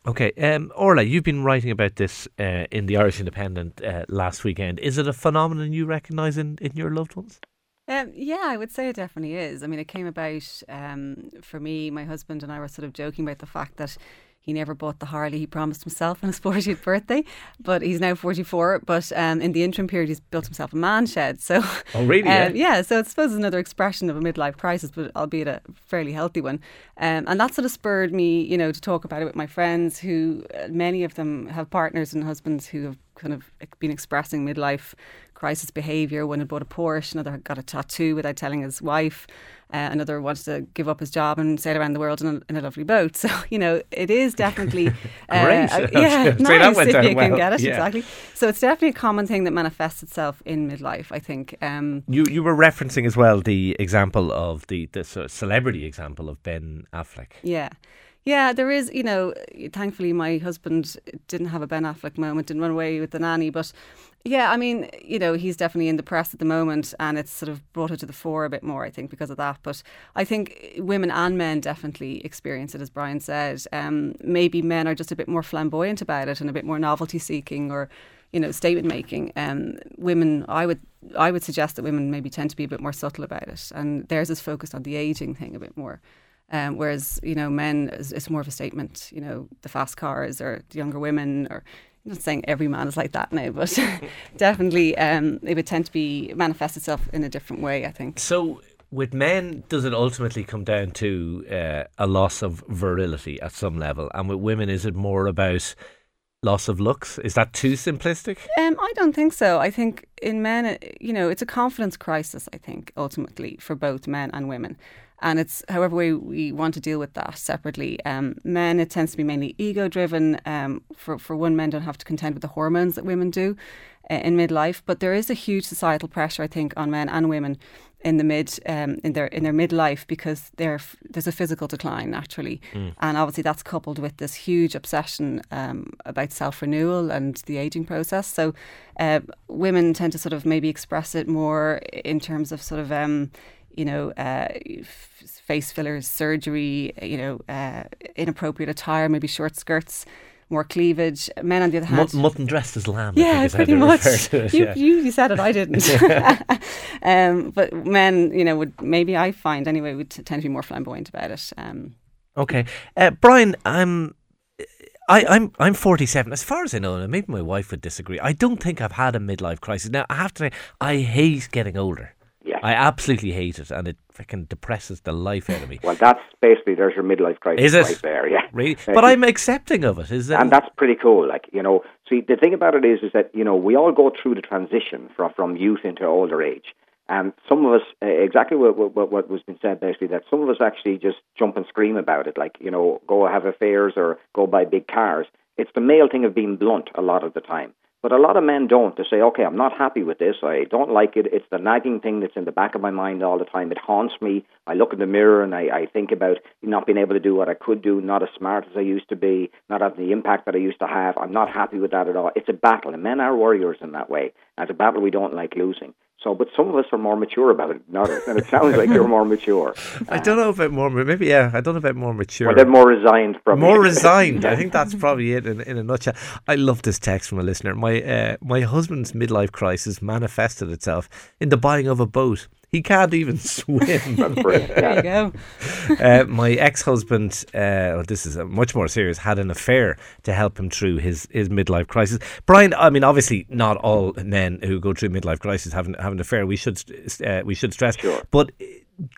Okay, um, Orla, you've been writing about this uh, in the Irish Independent uh, last weekend. Is it a phenomenon you recognise in, in your loved ones? Um, yeah, I would say it definitely is. I mean, it came about um, for me. My husband and I were sort of joking about the fact that he never bought the Harley he promised himself on his 40th birthday, but he's now 44. But um, in the interim period, he's built himself a man shed. So, oh really? Um, yeah. yeah. So I suppose it's another expression of a midlife crisis, but albeit a fairly healthy one. Um, and that sort of spurred me, you know, to talk about it with my friends, who uh, many of them have partners and husbands who have kind of been expressing midlife crisis behaviour. One had bought a Porsche, another got a tattoo without telling his wife, uh, another wanted to give up his job and sail around the world in a, in a lovely boat. So you know, it is definitely uh, Great. Uh, yeah, nice if you well. can get it yeah. exactly. So it's definitely a common thing that manifests itself in midlife. I think. Um, you you were referencing as well the example of the the sort of celebrity example of Ben Affleck. Yeah. Yeah, there is, you know, thankfully my husband didn't have a Ben Affleck moment, didn't run away with the nanny. But yeah, I mean, you know, he's definitely in the press at the moment and it's sort of brought it to the fore a bit more, I think, because of that. But I think women and men definitely experience it, as Brian said. Um, maybe men are just a bit more flamboyant about it and a bit more novelty seeking or you know statement making um, women i would i would suggest that women maybe tend to be a bit more subtle about it and theirs is focused on the aging thing a bit more um, whereas you know men it's, more of a statement. You know the fast cars or the younger women or I'm not saying every man is like that now, but definitely um, it would tend to be manifest itself in a different way. I think. So with men, does it ultimately come down to uh, a loss of virility at some level, and with women, is it more about loss of looks? Is that too simplistic? Um, I don't think so. I think in men, you know, it's a confidence crisis. I think ultimately for both men and women and it's however we, we want to deal with that separately. Um, men, it tends to be mainly ego driven. Um, for for one, men don't have to contend with the hormones that women do uh, in midlife, but there is a huge societal pressure, I think, on men and women in the mid um, in their in their midlife because there's a physical decline naturally, mm. and obviously that's coupled with this huge obsession um, about self renewal and the aging process. So uh, women tend to sort of maybe express it more in terms of sort of um, you know, uh, face fillers, surgery, you know, uh, inappropriate attire, maybe short skirts, more cleavage. Men, on the other hand, mutton dressed as lamb. Yeah, pretty much. It, you, yeah. you, said it, I didn't. um, but men, you know, would maybe I find anyway would tend to be more flamboyant about it. Um, okay, uh, Brian, I'm. I, I'm I'm 47. As far as I know, and maybe my wife would disagree. I don't think I've had a midlife crisis. Now I have to say, I hate getting older. Yeah. I absolutely hate it, and it freaking depresses the life out of me. Well, that's basically there's your midlife crisis is it? right there. Yeah, really. But I'm accepting of it. Is it? And that's pretty cool. Like you know, see, the thing about it is, is that you know we all go through the transition from from youth into older age. And some of us, uh, exactly what, what, what was been said basically, that some of us actually just jump and scream about it, like, you know, go have affairs or go buy big cars. It's the male thing of being blunt a lot of the time. But a lot of men don't. They say, okay, I'm not happy with this. I don't like it. It's the nagging thing that's in the back of my mind all the time. It haunts me. I look in the mirror and I, I think about not being able to do what I could do, not as smart as I used to be, not having the impact that I used to have. I'm not happy with that at all. It's a battle, and men are warriors in that way. And it's a battle we don't like losing. So, but some of us are more mature about it than others, and it sounds like you're more mature. I don't know about more, maybe yeah, I don't know about more mature. Well, they're more resigned, probably. More resigned. I think that's probably it in, in a nutshell. I love this text from a listener. My uh, my husband's midlife crisis manifested itself in the buying of a boat. He can't even swim. there you go. uh, my ex-husband, uh, well, this is much more serious, had an affair to help him through his, his midlife crisis. Brian, I mean, obviously, not all men who go through midlife crisis have an, have an affair. We should uh, we should stress, sure. but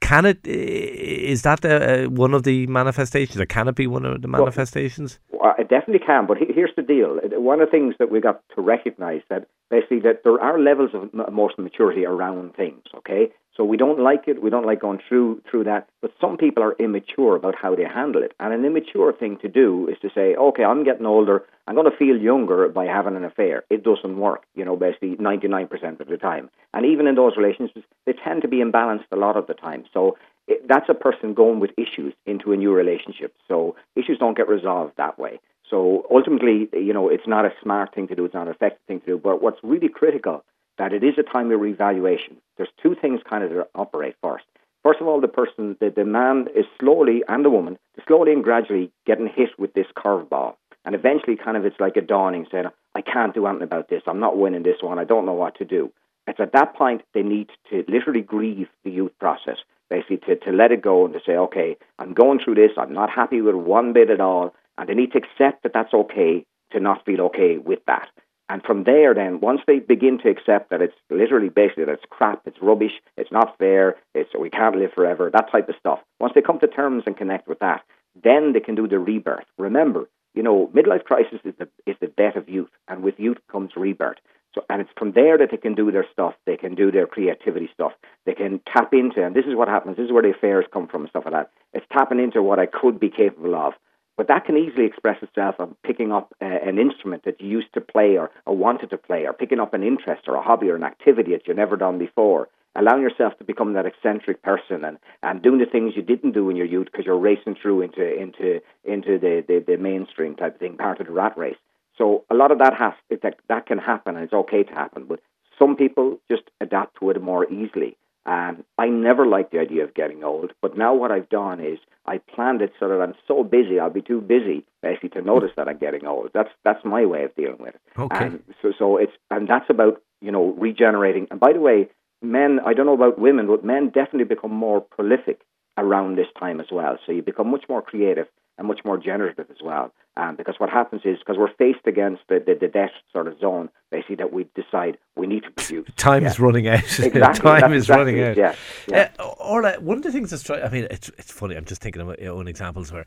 can it is that uh, one of the manifestations or can it be one of the manifestations? well, it definitely can but here's the deal. One of the things that we got to recognize that basically that there are levels of emotional maturity around things okay so we don't like it. We don't like going through through that. But some people are immature about how they handle it. And an immature thing to do is to say, okay, I'm getting older. I'm going to feel younger by having an affair. It doesn't work, you know, basically 99% of the time. And even in those relationships, they tend to be imbalanced a lot of the time. So it, that's a person going with issues into a new relationship. So issues don't get resolved that way. So ultimately, you know, it's not a smart thing to do. It's not an effective thing to do. But what's really critical that it is a time of revaluation. There's two things kind of that operate first. First of all, the person, the, the man is slowly, and the woman, slowly and gradually getting hit with this curveball. And eventually, kind of, it's like a dawning saying, I can't do anything about this. I'm not winning this one. I don't know what to do. It's at that point they need to literally grieve the youth process, basically to, to let it go and to say, okay, I'm going through this. I'm not happy with one bit at all. And they need to accept that that's okay to not feel okay with that. And from there, then, once they begin to accept that it's literally basically that it's crap, it's rubbish, it's not fair, it's we can't live forever, that type of stuff. Once they come to terms and connect with that, then they can do the rebirth. Remember, you know, midlife crisis is the is the death of youth, and with youth comes rebirth. So, and it's from there that they can do their stuff. They can do their creativity stuff. They can tap into, and this is what happens. This is where the affairs come from and stuff like that. It's tapping into what I could be capable of. But that can easily express itself on picking up uh, an instrument that you used to play or, or wanted to play, or picking up an interest or a hobby or an activity that you've never done before. Allowing yourself to become that eccentric person and, and doing the things you didn't do in your youth because you're racing through into into into the, the, the mainstream type of thing, part of the rat race. So a lot of that has that that can happen and it's okay to happen. But some people just adapt to it more easily. Um, I never liked the idea of getting old, but now what I've done is I planned it so that I'm so busy, I'll be too busy basically to notice that I'm getting old. That's that's my way of dealing with it. Okay. And so so it's and that's about you know regenerating. And by the way, men, I don't know about women, but men definitely become more prolific around this time as well. So you become much more creative and much more generative as well. Um, because what happens is because we're faced against the, the, the death sort of zone, basically that we decide we need to produce. Time yeah. is running out. Exactly. Time That's is exactly running out. Yeah. yeah. Uh, one of the things that's I mean, it's it's funny. I'm just thinking of my own examples where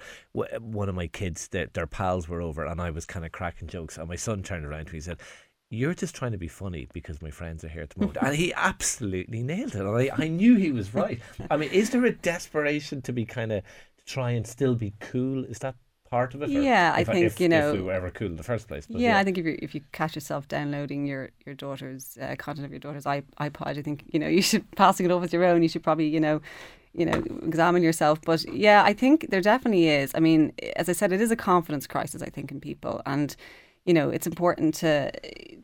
one of my kids, their, their pals were over, and I was kind of cracking jokes, and my son turned around to me and said. You're just trying to be funny because my friends are here at the moment. and he absolutely nailed it. And I, I knew he was right. I mean, is there a desperation to be kind of try and still be cool? Is that part of it? Yeah, I think if, you know. if we ever cool in the first place. Yeah, yeah, I think if you if you catch yourself downloading your your daughter's uh, content of your daughter's iPod, I think you know you should passing it over with your own. You should probably you know. You know, examine yourself. But yeah, I think there definitely is. I mean, as I said, it is a confidence crisis. I think in people, and you know, it's important to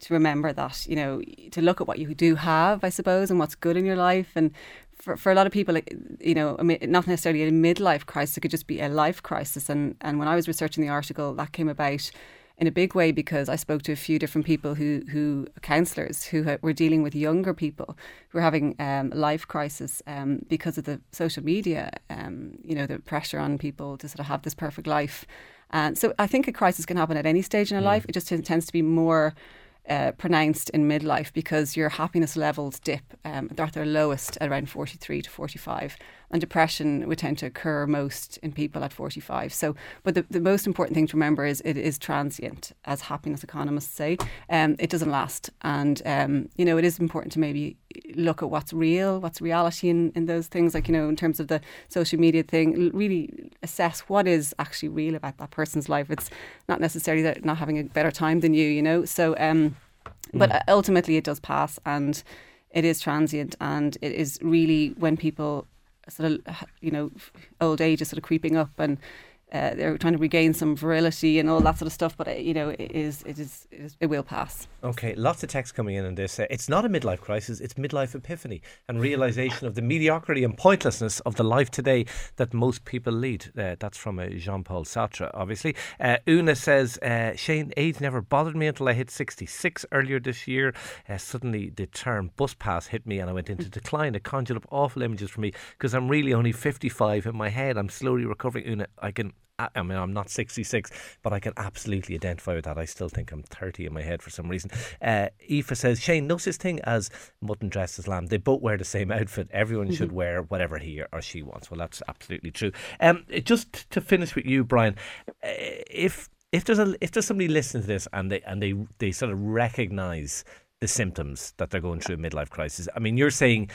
to remember that, you know, to look at what you do have, I suppose, and what's good in your life. And for, for a lot of people, you know, not necessarily a midlife crisis, it could just be a life crisis. And, and when I was researching the article, that came about in a big way because I spoke to a few different people who, who counsellors who were dealing with younger people who were having um, life crisis um, because of the social media, um, you know, the pressure on people to sort of have this perfect life. And so I think a crisis can happen at any stage in a mm. life. It just tends to be more uh, pronounced in midlife because your happiness levels dip. Um, they're at their lowest around 43 to 45. And depression would tend to occur most in people at 45. So, but the, the most important thing to remember is it is transient, as happiness economists say. Um, it doesn't last. And, um, you know, it is important to maybe look at what's real, what's reality in, in those things, like, you know, in terms of the social media thing, really assess what is actually real about that person's life. It's not necessarily that not having a better time than you, you know. So, um, but mm. ultimately it does pass and it is transient and it is really when people sort of, you know, old age is sort of creeping up and uh, they're trying to regain some virility and all that sort of stuff. But uh, you know, it is, it is, it is, it will pass. Okay, lots of text coming in on this. Uh, it's not a midlife crisis; it's midlife epiphany and realization of the mediocrity and pointlessness of the life today that most people lead. Uh, that's from uh, Jean-Paul Sartre, obviously. Uh, Una says, "Shane, age never bothered me until I hit sixty-six earlier this year. suddenly, the term bus pass hit me, and I went into decline. It conjured up awful images for me because I'm really only fifty-five in my head. I'm slowly recovering. Una, I can." I mean, I'm not 66, but I can absolutely identify with that. I still think I'm 30 in my head for some reason. Uh, Aoife says, Shane, no such thing as mutton dressed as lamb. They both wear the same outfit. Everyone mm-hmm. should wear whatever he or she wants. Well, that's absolutely true. Um, just to finish with you, Brian, uh, if if there's a if there's somebody listening to this and they and they they sort of recognise the symptoms that they're going through a midlife crisis. I mean, you're saying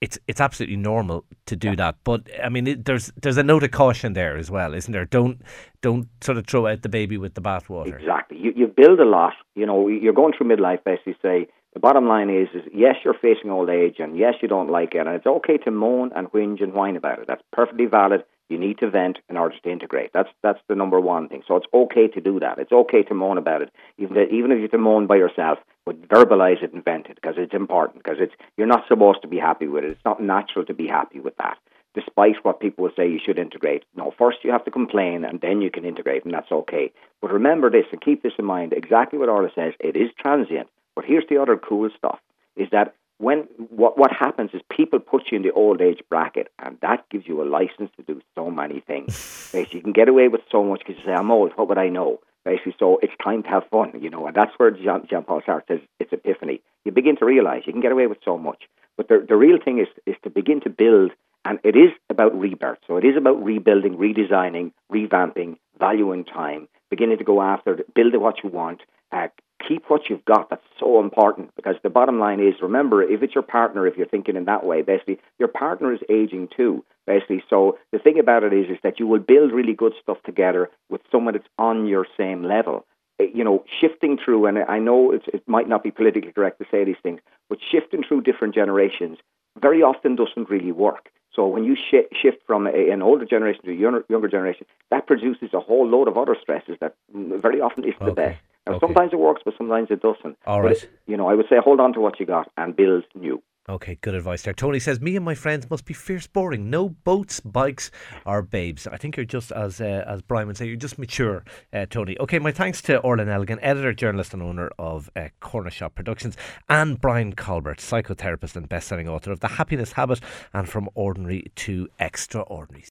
it's it's absolutely normal to do yeah. that. But I mean, it, there's there's a note of caution there as well, isn't there? Don't don't sort of throw out the baby with the bathwater. Exactly. You you build a lot. You know, you're going through midlife. Basically, say the bottom line is is yes, you're facing old age, and yes, you don't like it, and it's okay to moan and whinge and whine about it. That's perfectly valid. You need to vent in order to integrate. That's that's the number one thing. So it's okay to do that. It's okay to moan about it, even even if you to moan by yourself. But verbalize it and vent it because it's important. Because it's you're not supposed to be happy with it. It's not natural to be happy with that. Despite what people will say, you should integrate. No, first you have to complain, and then you can integrate, and that's okay. But remember this, and keep this in mind. Exactly what Orla says. It is transient. But here's the other cool stuff: is that when what what happens is people put you in the old age bracket, and that gives you a license to do so many things. Basically, you can get away with so much because you say, "I'm old. What would I know?" Basically, so it's time to have fun, you know, and that's where Jean, Jean Paul Sartre says it's epiphany. You begin to realize you can get away with so much, but the the real thing is is to begin to build, and it is about rebirth. So it is about rebuilding, redesigning, revamping, valuing time, beginning to go after, build what you want, uh, keep what you've got. That's so important because the bottom line is remember, if it's your partner, if you're thinking in that way, basically, your partner is aging too, basically. So the thing about it is, is that you will build really good stuff together with someone that's on your same level. Eh, you know, shifting through, and I know it's it might not be politically correct to say these things, but shifting through different generations very often doesn't really work. So when you sh- shift from a, an older generation to a younger, younger, generation, that produces a whole load of other stresses that very often isn't okay. the best. Now, okay. sometimes it works, but sometimes it doesn't. All right. But, you know, I would say hold on to what you got and build new. Okay, good advice there. Tony says, "Me and my friends must be fierce boring. No boats, bikes, or babes." I think you're just as uh, as Brian would say, you're just mature, uh, Tony. Okay, my thanks to Orla Neligan, editor, journalist, and owner of uh, Corner Shop Productions, and Brian Colbert, psychotherapist and best-selling author of The Happiness Habit and From Ordinary to Extraordinary.